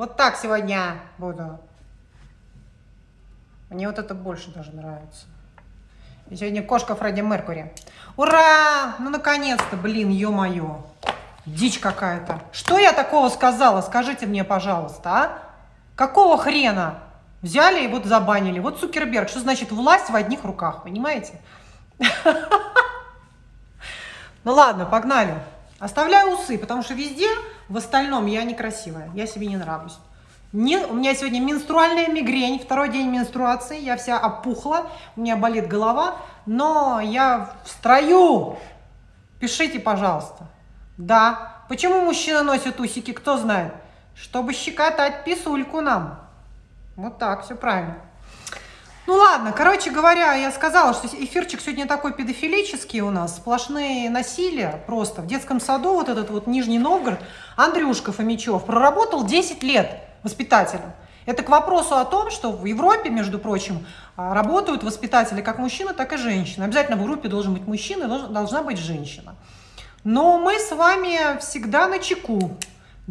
Вот так сегодня буду. Мне вот это больше даже нравится. И сегодня кошка Фредди Меркури. Ура! Ну, наконец-то, блин, ё-моё. Дичь какая-то. Что я такого сказала? Скажите мне, пожалуйста, а? Какого хрена? Взяли и вот забанили. Вот Цукерберг. Что значит власть в одних руках, понимаете? Ну ладно, погнали. Оставляю усы, потому что везде в остальном я некрасивая. Я себе не нравлюсь. Не, у меня сегодня менструальная мигрень, второй день менструации, я вся опухла, у меня болит голова, но я в строю. Пишите, пожалуйста. Да. Почему мужчина носит усики, кто знает? Чтобы щекотать писульку нам. Вот так, все правильно. Ну ладно, короче говоря, я сказала, что эфирчик сегодня такой педофилический у нас, сплошные насилия просто. В детском саду вот этот вот Нижний Новгород, Андрюшка Фомичев, проработал 10 лет воспитателем. Это к вопросу о том, что в Европе, между прочим, а, работают воспитатели как мужчина, так и женщина. Обязательно в группе должен быть мужчина должна быть женщина. Но мы с вами всегда на чеку.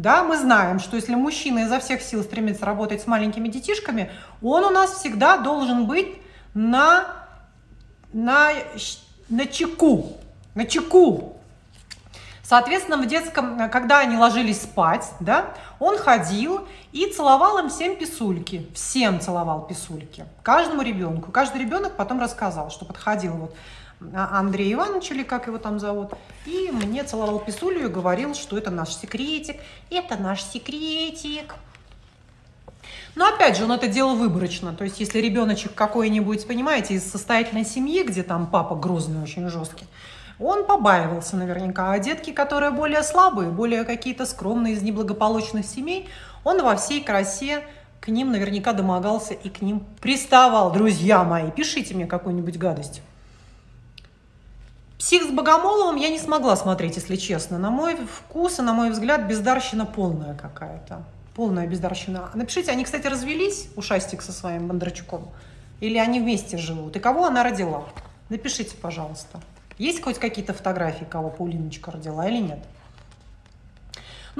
Да, мы знаем, что если мужчина изо всех сил стремится работать с маленькими детишками, он у нас всегда должен быть на, на, на чеку. На чеку. Соответственно, в детском, когда они ложились спать, да, он ходил и целовал им всем писульки. Всем целовал писульки. Каждому ребенку. Каждый ребенок потом рассказал, что подходил вот а, Андрей Иванович, или как его там зовут, и мне целовал писулю и говорил, что это наш секретик, это наш секретик. Но опять же, он это делал выборочно. То есть, если ребеночек какой-нибудь, понимаете, из состоятельной семьи, где там папа грозный, очень жесткий, он побаивался наверняка. А детки, которые более слабые, более какие-то скромные из неблагополучных семей, он во всей красе к ним наверняка домогался и к ним приставал. Друзья мои, пишите мне какую-нибудь гадость. «Псих с Богомоловым» я не смогла смотреть, если честно. На мой вкус и на мой взгляд бездарщина полная какая-то. Полная бездарщина. Напишите, они, кстати, развелись, Ушастик со своим Бондарчуком? Или они вместе живут? И кого она родила? Напишите, пожалуйста. Есть хоть какие-то фотографии, кого Паулиночка родила или нет?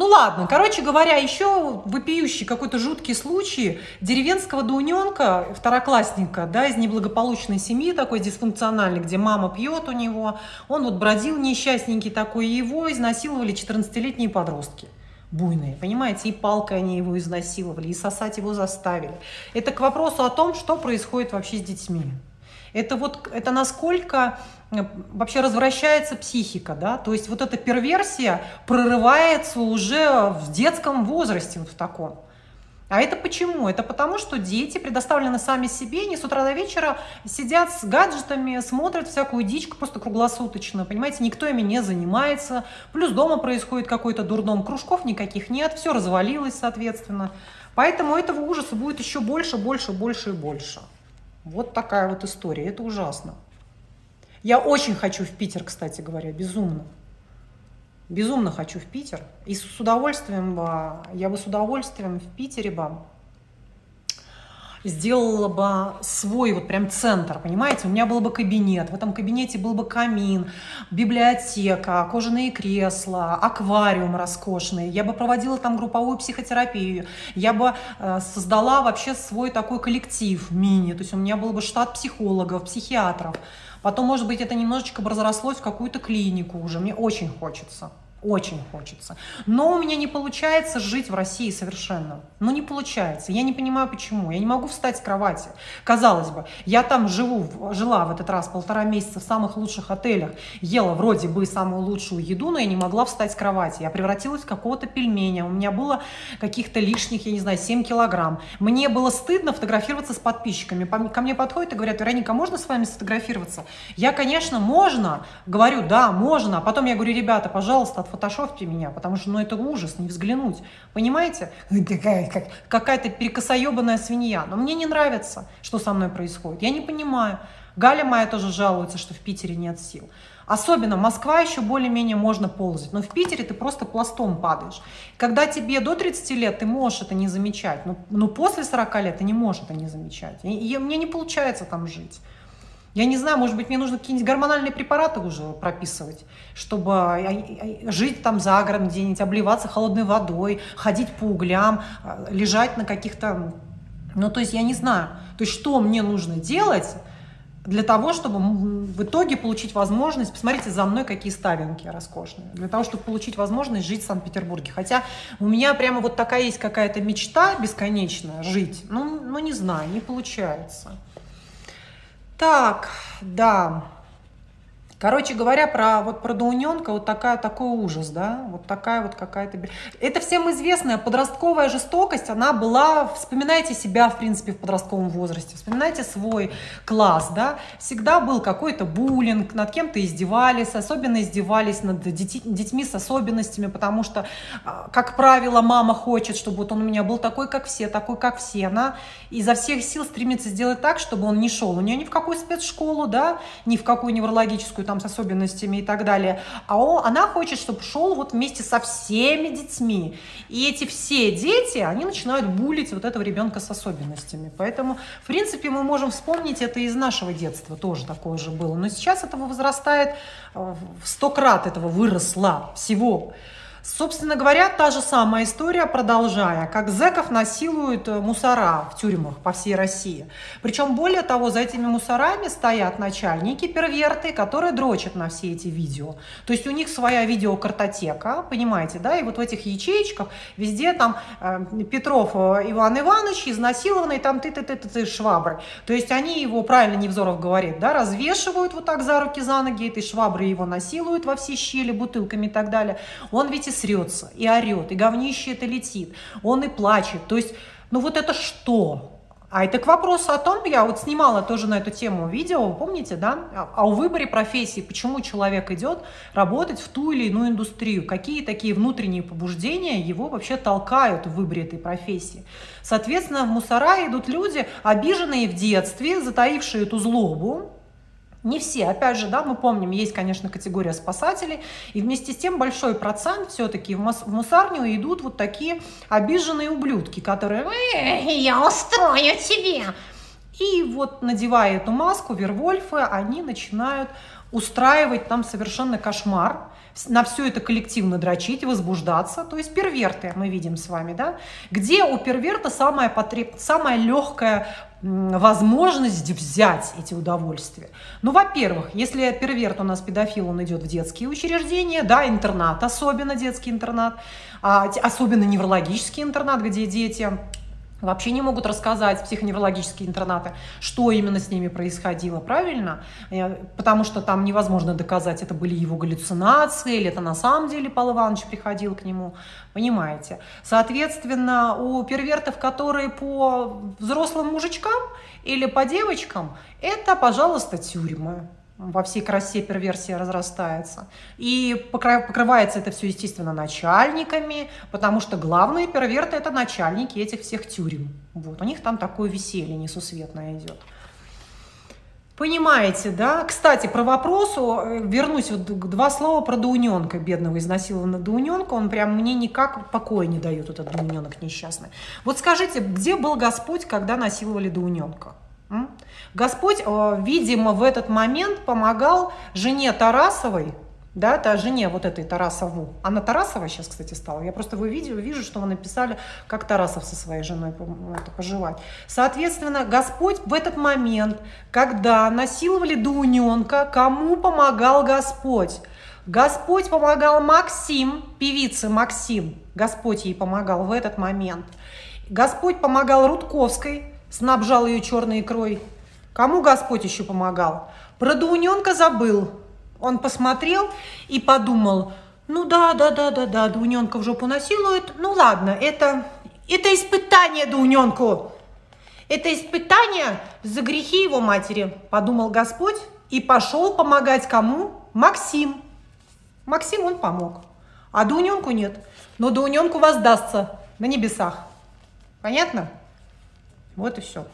Ну ладно, короче говоря, еще вопиющий какой-то жуткий случай деревенского дауненка, второклассника, да, из неблагополучной семьи такой дисфункциональной, где мама пьет у него, он вот бродил несчастненький такой, и его изнасиловали 14-летние подростки буйные, понимаете, и палкой они его изнасиловали, и сосать его заставили. Это к вопросу о том, что происходит вообще с детьми. Это вот, это насколько э, вообще развращается психика, да, то есть вот эта перверсия прорывается уже в детском возрасте, вот в таком. А это почему? Это потому, что дети предоставлены сами себе, не с утра до вечера сидят с гаджетами, смотрят всякую дичку просто круглосуточно, понимаете, никто ими не занимается, плюс дома происходит какой-то дурдом, кружков никаких нет, все развалилось, соответственно. Поэтому этого ужаса будет еще больше, больше, больше и больше. Вот такая вот история. Это ужасно. Я очень хочу в Питер, кстати говоря, безумно. Безумно хочу в Питер. И с удовольствием бы, я бы с удовольствием в Питере бы сделала бы свой вот прям центр, понимаете? У меня был бы кабинет, в этом кабинете был бы камин, библиотека, кожаные кресла, аквариум роскошный. Я бы проводила там групповую психотерапию. Я бы э, создала вообще свой такой коллектив мини. То есть у меня был бы штат психологов, психиатров. Потом, может быть, это немножечко бы разрослось в какую-то клинику уже. Мне очень хочется. Очень хочется. Но у меня не получается жить в России совершенно. Ну, не получается. Я не понимаю, почему. Я не могу встать с кровати. Казалось бы, я там живу, жила в этот раз полтора месяца в самых лучших отелях, ела вроде бы самую лучшую еду, но я не могла встать с кровати. Я превратилась в какого-то пельменя. У меня было каких-то лишних, я не знаю, 7 килограмм. Мне было стыдно фотографироваться с подписчиками. Ко мне подходят и говорят, Вероника, можно с вами сфотографироваться? Я, конечно, можно. Говорю, да, можно. А потом я говорю, ребята, пожалуйста, отфотошопьте меня, потому что, ну, это ужас, не взглянуть. Понимаете? Как, какая-то перекосоебанная свинья. Но мне не нравится, что со мной происходит. Я не понимаю. Галя моя тоже жалуется, что в Питере нет сил. Особенно Москва еще более-менее можно ползать, но в Питере ты просто пластом падаешь. Когда тебе до 30 лет, ты можешь это не замечать, но, но после 40 лет ты не можешь это не замечать. И, и мне не получается там жить. Я не знаю, может быть, мне нужно какие-нибудь гормональные препараты уже прописывать, чтобы а, а, жить там за городом где-нибудь, обливаться холодной водой, ходить по углям, а, лежать на каких-то... Ну, то есть я не знаю. То есть что мне нужно делать, для того, чтобы в итоге получить возможность, посмотрите за мной, какие ставинки роскошные, для того, чтобы получить возможность жить в Санкт-Петербурге. Хотя у меня прямо вот такая есть какая-то мечта бесконечная жить, ну, ну не знаю, не получается. Так, да. Короче говоря, про, вот, про Дауненка вот такая, такой ужас, да, вот такая вот какая-то... Это всем известная подростковая жестокость, она была, вспоминайте себя, в принципе, в подростковом возрасте, вспоминайте свой класс, да, всегда был какой-то буллинг, над кем-то издевались, особенно издевались над дети, детьми с особенностями, потому что, а, как правило, мама хочет, чтобы вот он у меня был такой, как все, такой, как все, она изо всех сил стремится сделать так, чтобы он не шел. У нее ни в какую спецшколу, да, ни в какую неврологическую там с особенностями и так далее, а он, она хочет, чтобы шел вот вместе со всеми детьми. И эти все дети, они начинают булить вот этого ребенка с особенностями. Поэтому, в принципе, мы можем вспомнить это из нашего детства, тоже такое же было. Но сейчас этого возрастает в сто крат, этого выросло всего. Собственно говоря, та же самая история, продолжая, как зэков насилуют э, мусора в тюрьмах по всей России. Причем, более того, за этими мусорами стоят начальники, перверты, которые дрочат на все эти видео. То есть у них своя видеокартотека, понимаете, да, и вот в этих ячеечках везде там э, Петров э, Иван Иванович изнасилованный, там ты-ты-ты-ты швабры. То есть они его, правильно Невзоров говорит, да, развешивают вот так за руки, за ноги, этой швабры его насилуют во все щели бутылками и так далее. Он ведь и срется, и орет, и говнище это летит, он и плачет. То есть, ну вот это что? А это к вопросу о том, я вот снимала тоже на эту тему видео, вы помните, да, о выборе профессии, почему человек идет работать в ту или иную индустрию, какие такие внутренние побуждения его вообще толкают в выборе этой профессии. Соответственно, в мусора идут люди, обиженные в детстве, затаившие эту злобу, не все, опять же, да, мы помним, есть, конечно, категория спасателей, и вместе с тем большой процент все-таки в, в мусарню идут вот такие обиженные ублюдки, которые «Я устрою тебе!» И вот, надевая эту маску, Вервольфы, они начинают устраивать там совершенно кошмар, на все это коллективно дрочить, возбуждаться. То есть перверты мы видим с вами, да? Где у перверта самая, потреб... самая легкая возможность взять эти удовольствия. Ну, во-первых, если перверт у нас педофил, он идет в детские учреждения, да, интернат, особенно детский интернат, а, особенно неврологический интернат, где дети вообще не могут рассказать психоневрологические интернаты, что именно с ними происходило, правильно? Потому что там невозможно доказать, это были его галлюцинации, или это на самом деле Павел Иванович приходил к нему, понимаете? Соответственно, у первертов, которые по взрослым мужичкам или по девочкам, это, пожалуйста, тюрьмы во всей красе перверсия разрастается. И покрывается это все, естественно, начальниками, потому что главные перверты – это начальники этих всех тюрем. Вот, у них там такое веселье несусветное идет. Понимаете, да? Кстати, про вопрос, вернусь вот два слова про Дауненка, бедного изнасилованного Дауненка. Он прям мне никак покоя не дает, этот Дауненок несчастный. Вот скажите, где был Господь, когда насиловали Дауненка? Господь, э, видимо, в этот момент помогал жене Тарасовой, да, это жене вот этой Тарасову. Она Тарасова сейчас, кстати, стала. Я просто вы видео вижу, что вы написали, как Тарасов со своей женой это поживать. Соответственно, Господь в этот момент, когда насиловали Дууненка, кому помогал Господь? Господь помогал Максим, певице Максим. Господь ей помогал в этот момент. Господь помогал Рудковской, снабжал ее черной икрой. Кому Господь еще помогал? Про Дууненка забыл. Он посмотрел и подумал, ну да, да, да, да, да, Дууненка в жопу насилует. Ну ладно, это, это испытание Дууненку. Это испытание за грехи его матери, подумал Господь и пошел помогать кому? Максим. Максим он помог, а Дууненку нет. Но Дууненку воздастся на небесах. Понятно? Вот и все.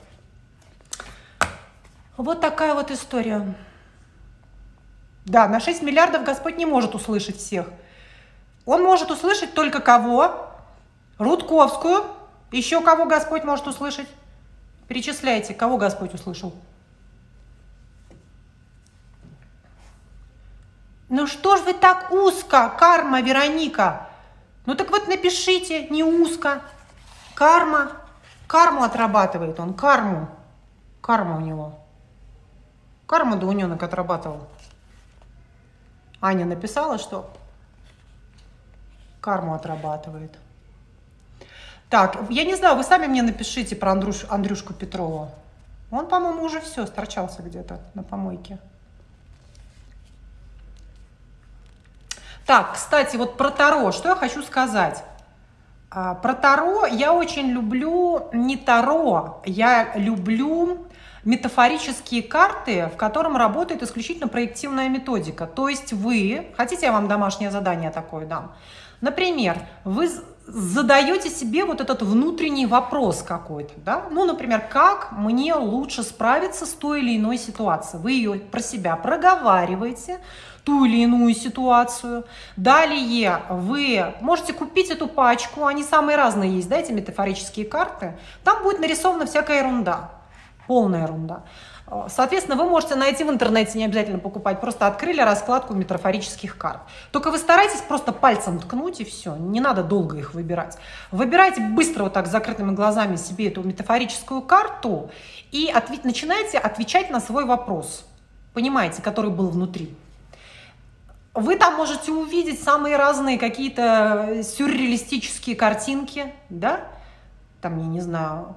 Вот такая вот история. Да, на 6 миллиардов Господь не может услышать всех. Он может услышать только кого? Рудковскую. Еще кого Господь может услышать? Перечисляйте, кого Господь услышал. Ну что ж вы так узко, карма, Вероника? Ну так вот напишите, не узко. Карма. Карму отрабатывает он, карму. Карма у него. Карма Дууненок отрабатывал. Аня написала, что карму отрабатывает. Так, я не знаю, вы сами мне напишите про Андрюш, Андрюшку Петрова. Он, по-моему, уже все, сторчался где-то на помойке. Так, кстати, вот про Таро, что я хочу сказать. А, про Таро я очень люблю не Таро, я люблю метафорические карты, в котором работает исключительно проективная методика. То есть вы, хотите я вам домашнее задание такое дам? Например, вы задаете себе вот этот внутренний вопрос какой-то, да? Ну, например, как мне лучше справиться с той или иной ситуацией? Вы ее про себя проговариваете, ту или иную ситуацию. Далее вы можете купить эту пачку, они самые разные есть, да, эти метафорические карты. Там будет нарисована всякая ерунда полная ерунда. Соответственно, вы можете найти в интернете, не обязательно покупать, просто открыли раскладку метафорических карт. Только вы старайтесь просто пальцем ткнуть и все, не надо долго их выбирать. Выбирайте быстро вот так закрытыми глазами себе эту метафорическую карту и ответ, начинайте отвечать на свой вопрос, понимаете, который был внутри. Вы там можете увидеть самые разные какие-то сюрреалистические картинки, да, там, я не знаю,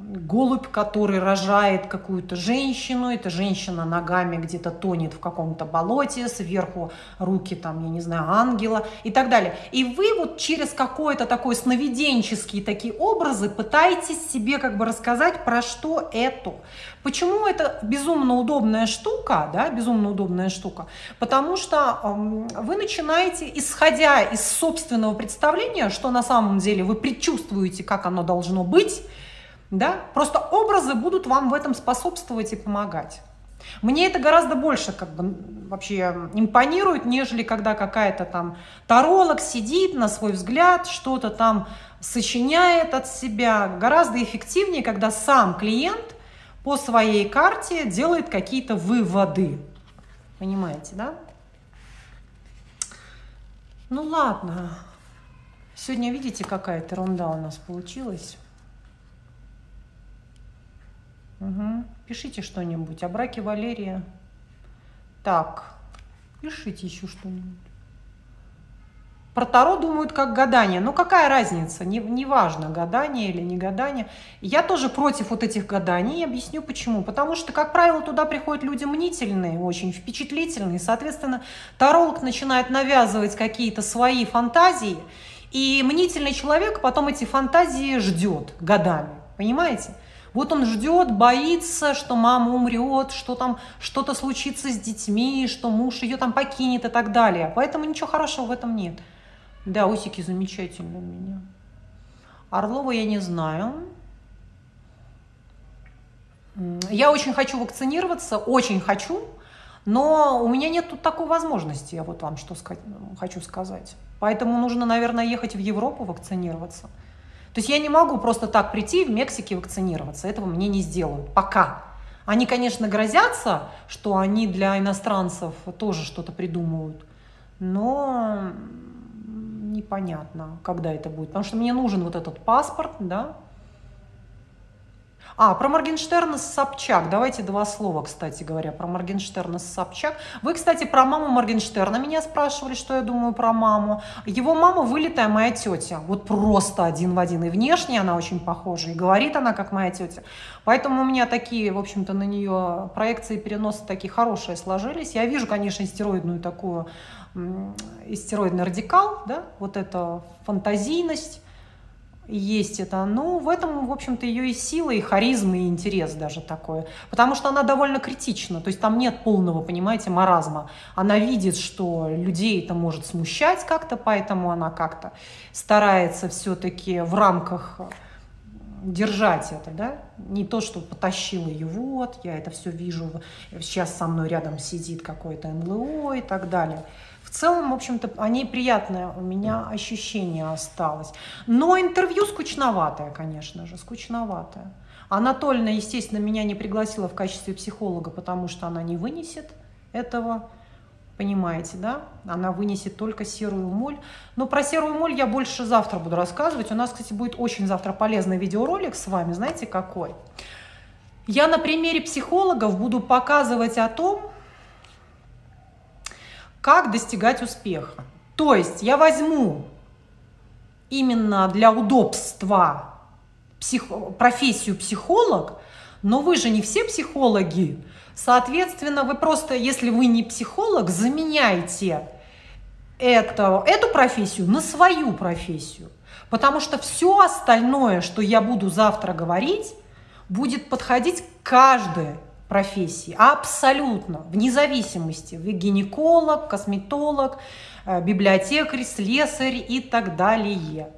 голубь, который рожает какую-то женщину, эта женщина ногами где-то тонет в каком-то болоте, сверху руки там, я не знаю, ангела и так далее. И вы вот через какой-то такой сновиденческие такие образы пытаетесь себе как бы рассказать, про что это. Почему это безумно удобная штука, да, безумно удобная штука? Потому что э, вы начинаете, исходя из собственного представления, что на самом деле вы предчувствуете, как оно должно быть, да? Просто образы будут вам в этом способствовать и помогать. Мне это гораздо больше как бы вообще импонирует, нежели когда какая-то там таролог сидит на свой взгляд, что-то там сочиняет от себя. Гораздо эффективнее, когда сам клиент по своей карте делает какие-то выводы. Понимаете, да? Ну ладно. Сегодня видите, какая ерунда у нас получилась. Угу. Пишите что-нибудь о браке Валерия. Так, пишите еще что-нибудь. Про Таро думают как гадание. Ну какая разница? Не, не важно, гадание или не гадание. Я тоже против вот этих гаданий. Объясню почему. Потому что, как правило, туда приходят люди мнительные, очень впечатлительные. Соответственно, таролог начинает навязывать какие-то свои фантазии. И мнительный человек потом эти фантазии ждет годами. Понимаете? Вот он ждет, боится, что мама умрет, что там что-то случится с детьми, что муж ее там покинет и так далее. Поэтому ничего хорошего в этом нет. Да, усики замечательные у меня. Орлова я не знаю. Я очень хочу вакцинироваться, очень хочу, но у меня нет тут такой возможности, я вот вам что сказать, хочу сказать. Поэтому нужно, наверное, ехать в Европу вакцинироваться. То есть я не могу просто так прийти в Мексике вакцинироваться. Этого мне не сделают. Пока. Они, конечно, грозятся, что они для иностранцев тоже что-то придумывают. Но непонятно, когда это будет. Потому что мне нужен вот этот паспорт, да, а, про Моргенштерна с Собчак. Давайте два слова, кстати говоря, про Моргенштерна с Собчак. Вы, кстати, про маму Моргенштерна меня спрашивали, что я думаю про маму. Его мама вылитая моя тетя. Вот просто один в один. И внешне она очень похожа, и говорит она, как моя тетя. Поэтому у меня такие, в общем-то, на нее проекции переносы такие хорошие сложились. Я вижу, конечно, стероидную такую, истероидный радикал, да, вот эта фантазийность, есть это. Ну, в этом, в общем-то, ее и сила, и харизма, и интерес даже такое. Потому что она довольно критична. То есть там нет полного, понимаете, маразма. Она видит, что людей это может смущать как-то, поэтому она как-то старается все-таки в рамках держать это, да, не то, что потащила ее, вот, я это все вижу, сейчас со мной рядом сидит какой-то НЛО и так далее. В целом, в общем-то, о ней приятное у меня ощущение осталось. Но интервью скучноватое, конечно же, скучноватое. Анатольна, естественно, меня не пригласила в качестве психолога, потому что она не вынесет этого Понимаете, да? Она вынесет только серую моль. Но про серую моль я больше завтра буду рассказывать. У нас, кстати, будет очень завтра полезный видеоролик с вами. Знаете, какой? Я на примере психологов буду показывать о том, как достигать успеха. То есть я возьму именно для удобства псих... профессию психолог, но вы же не все психологи. Соответственно, вы просто, если вы не психолог, заменяете это, эту профессию на свою профессию. Потому что все остальное, что я буду завтра говорить, будет подходить к каждой профессии. Абсолютно. Вне зависимости. Вы гинеколог, косметолог, Э, библиотекарь, слесарь и так далее.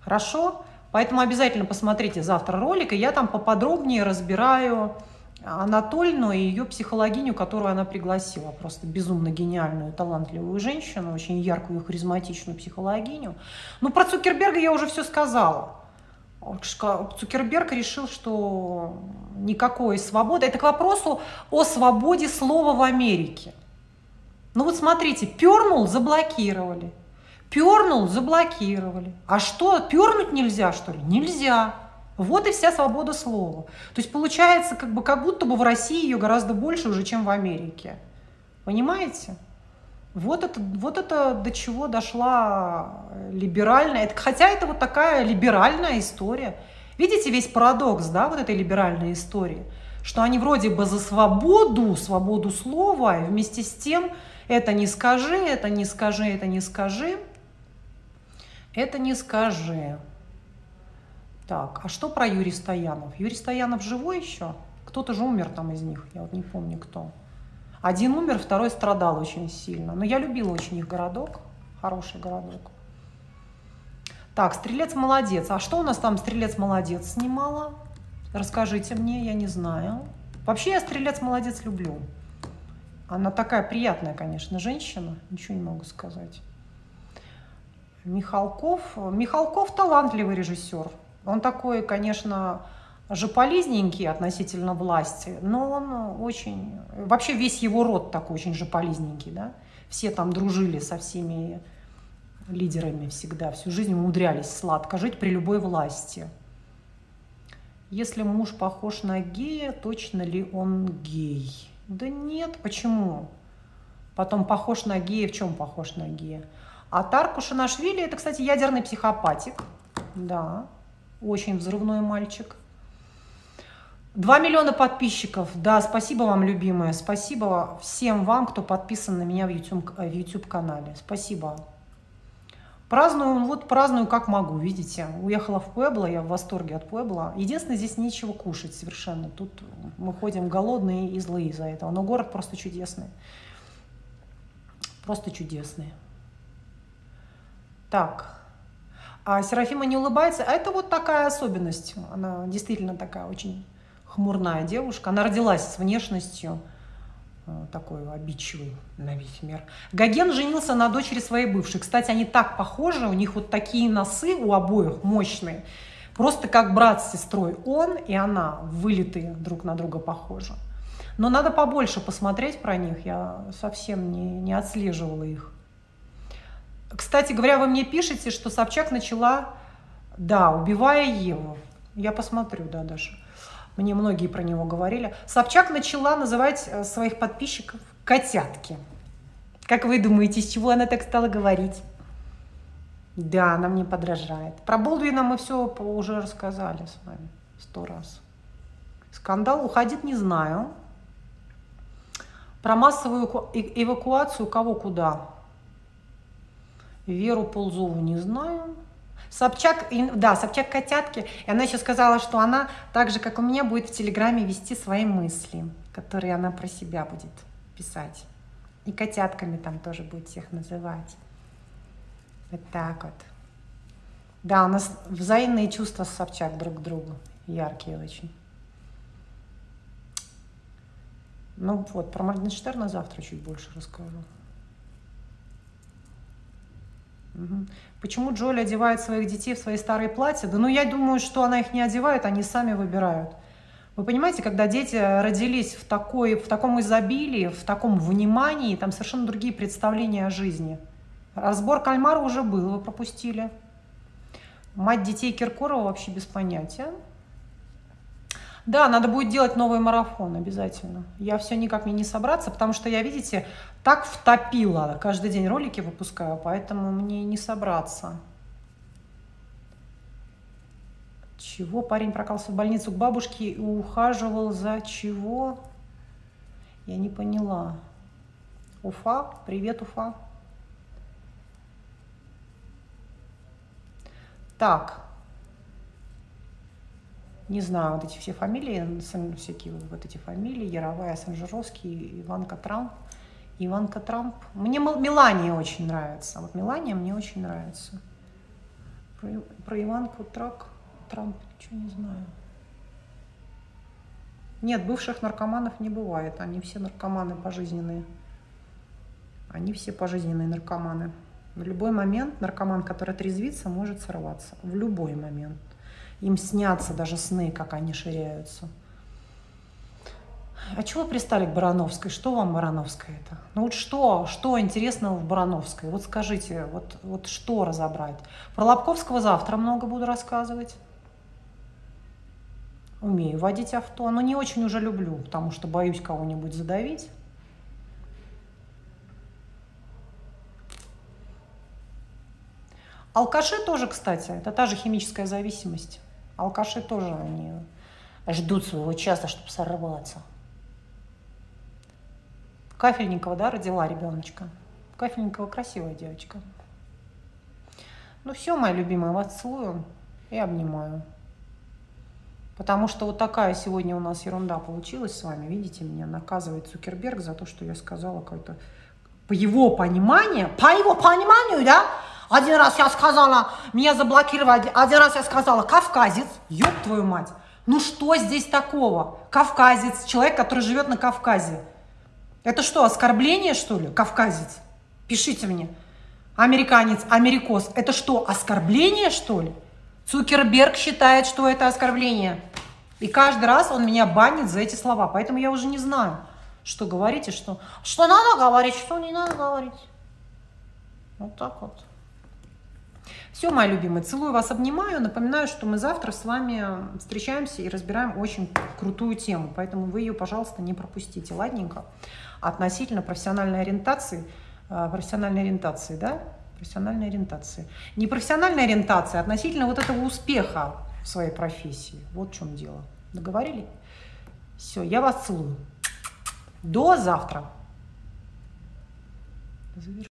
Хорошо? Поэтому обязательно посмотрите завтра ролик, и я там поподробнее разбираю Анатольну и ее психологиню, которую она пригласила. Просто безумно гениальную, талантливую женщину, очень яркую харизматичную психологиню. Ну, про Цукерберга я уже все сказала. Цукерберг решил, что никакой свободы. Это к вопросу о свободе слова в Америке. Ну вот смотрите, пернул, заблокировали. Пернул, заблокировали. А что, пернуть нельзя, что ли? Нельзя. Вот и вся свобода слова. То есть получается, как, бы, как будто бы в России ее гораздо больше уже, чем в Америке. Понимаете? Вот это, вот это до чего дошла либеральная, это, хотя это вот такая либеральная история. Видите весь парадокс, да, вот этой либеральной истории, что они вроде бы за свободу, свободу слова, и вместе с тем это не скажи, это не скажи, это не скажи. Это не скажи. Так, а что про Юрий Стоянов? Юрий Стоянов живой еще? Кто-то же умер там из них, я вот не помню кто. Один умер, второй страдал очень сильно. Но я любила очень их городок, хороший городок. Так, «Стрелец молодец». А что у нас там «Стрелец молодец» снимала? Расскажите мне, я не знаю. Вообще я «Стрелец молодец» люблю. Она такая приятная, конечно, женщина, ничего не могу сказать. Михалков. Михалков талантливый режиссер. Он такой, конечно, жополизненький относительно власти, но он очень... Вообще весь его род такой очень жополизненький, да? Все там дружили со всеми лидерами всегда, всю жизнь умудрялись сладко жить при любой власти. Если муж похож на гея, точно ли он гей? Да нет, почему? Потом похож на гея, в чем похож на гея? А Тарку Шанашвили, это, кстати, ядерный психопатик. Да, очень взрывной мальчик. Два миллиона подписчиков. Да, спасибо вам, любимые. Спасибо всем вам, кто подписан на меня в YouTube, в YouTube канале. Спасибо. Праздную, вот праздную как могу, видите. Уехала в Пуэбло, я в восторге от Пуэбло. Единственное, здесь нечего кушать совершенно. Тут мы ходим голодные и злые из-за этого. Но город просто чудесный. Просто чудесный. Так. А Серафима не улыбается. А это вот такая особенность. Она действительно такая очень хмурная девушка. Она родилась с внешностью Э, такой обидчивый на весь мир. Гоген женился на дочери своей бывшей. Кстати, они так похожи, у них вот такие носы у обоих мощные. Просто как брат с сестрой. Он и она вылитые друг на друга похожи. Но надо побольше посмотреть про них, я совсем не, не отслеживала их. Кстати говоря, вы мне пишете, что Собчак начала, да, убивая Еву. Я посмотрю, да, даже. Мне многие про него говорили. Собчак начала называть э, своих подписчиков котятки. Как вы думаете, с чего она так стала говорить? Да, она мне подражает. Про Болдуина мы все уже рассказали с вами сто раз. Скандал уходит, не знаю. Про массовую эвакуацию кого куда? Веру Ползову не знаю. Собчак, да, Собчак котятки. И она еще сказала, что она, так же, как у меня, будет в Телеграме вести свои мысли, которые она про себя будет писать. И котятками там тоже будет всех называть. Вот так вот. Да, у нас взаимные чувства с Собчак друг к другу. Яркие очень. Ну вот, про Моргенштерна завтра чуть больше расскажу. Почему Джоли одевает своих детей в свои старые платья? Да ну я думаю, что она их не одевает, они сами выбирают. Вы понимаете, когда дети родились в, такой, в таком изобилии, в таком внимании, там совершенно другие представления о жизни. Разбор кальмара уже был, вы пропустили. Мать детей Киркорова вообще без понятия. Да, надо будет делать новый марафон обязательно. Я все никак мне не собраться, потому что я, видите, так втопила. Каждый день ролики выпускаю, поэтому мне не собраться. Чего парень прокался в больницу к бабушке и ухаживал за чего? Я не поняла. Уфа? Привет, Уфа. Так. Не знаю, вот эти все фамилии, всякие вот эти фамилии, Яровая, Санжировский, Иванка Трамп. Иванка Трамп. Мне Мелания очень нравится. Вот Мелания мне очень нравится. Про, про Иванку Трак. Трамп, ничего не знаю. Нет, бывших наркоманов не бывает. Они все наркоманы пожизненные. Они все пожизненные наркоманы. В любой момент наркоман, который трезвится, может сорваться. В любой момент. Им снятся даже сны, как они ширяются. А чего пристали к Барановской? Что вам Барановская это? Ну вот что, что интересного в Барановской? Вот скажите, вот, вот что разобрать? Про Лобковского завтра много буду рассказывать умею водить авто, но не очень уже люблю, потому что боюсь кого-нибудь задавить. Алкаши тоже, кстати, это та же химическая зависимость. Алкаши тоже, они ждут своего часа, чтобы сорваться. Кафельникова, да, родила ребеночка. Кафельникова красивая девочка. Ну все, моя любимая, вас целую и обнимаю. Потому что вот такая сегодня у нас ерунда получилась с вами. Видите, меня наказывает Цукерберг за то, что я сказала какое-то... По его пониманию, по его пониманию, да, один раз я сказала, меня заблокировали, один раз я сказала, кавказец, ёб твою мать. Ну что здесь такого? Кавказец, человек, который живет на Кавказе. Это что, оскорбление, что ли, кавказец? Пишите мне. Американец, америкос. Это что, оскорбление, что ли? Цукерберг считает, что это оскорбление. И каждый раз он меня банит за эти слова. Поэтому я уже не знаю, что говорить и что... Что надо говорить, что не надо говорить. Вот так вот. Все, мои любимые, целую вас, обнимаю. Напоминаю, что мы завтра с вами встречаемся и разбираем очень крутую тему. Поэтому вы ее, пожалуйста, не пропустите. Ладненько. Относительно профессиональной ориентации, э, профессиональной ориентации, да, профессиональной ориентации. Не профессиональная ориентация, а относительно вот этого успеха в своей профессии. Вот в чем дело. Договорили? Все, я вас целую. До завтра.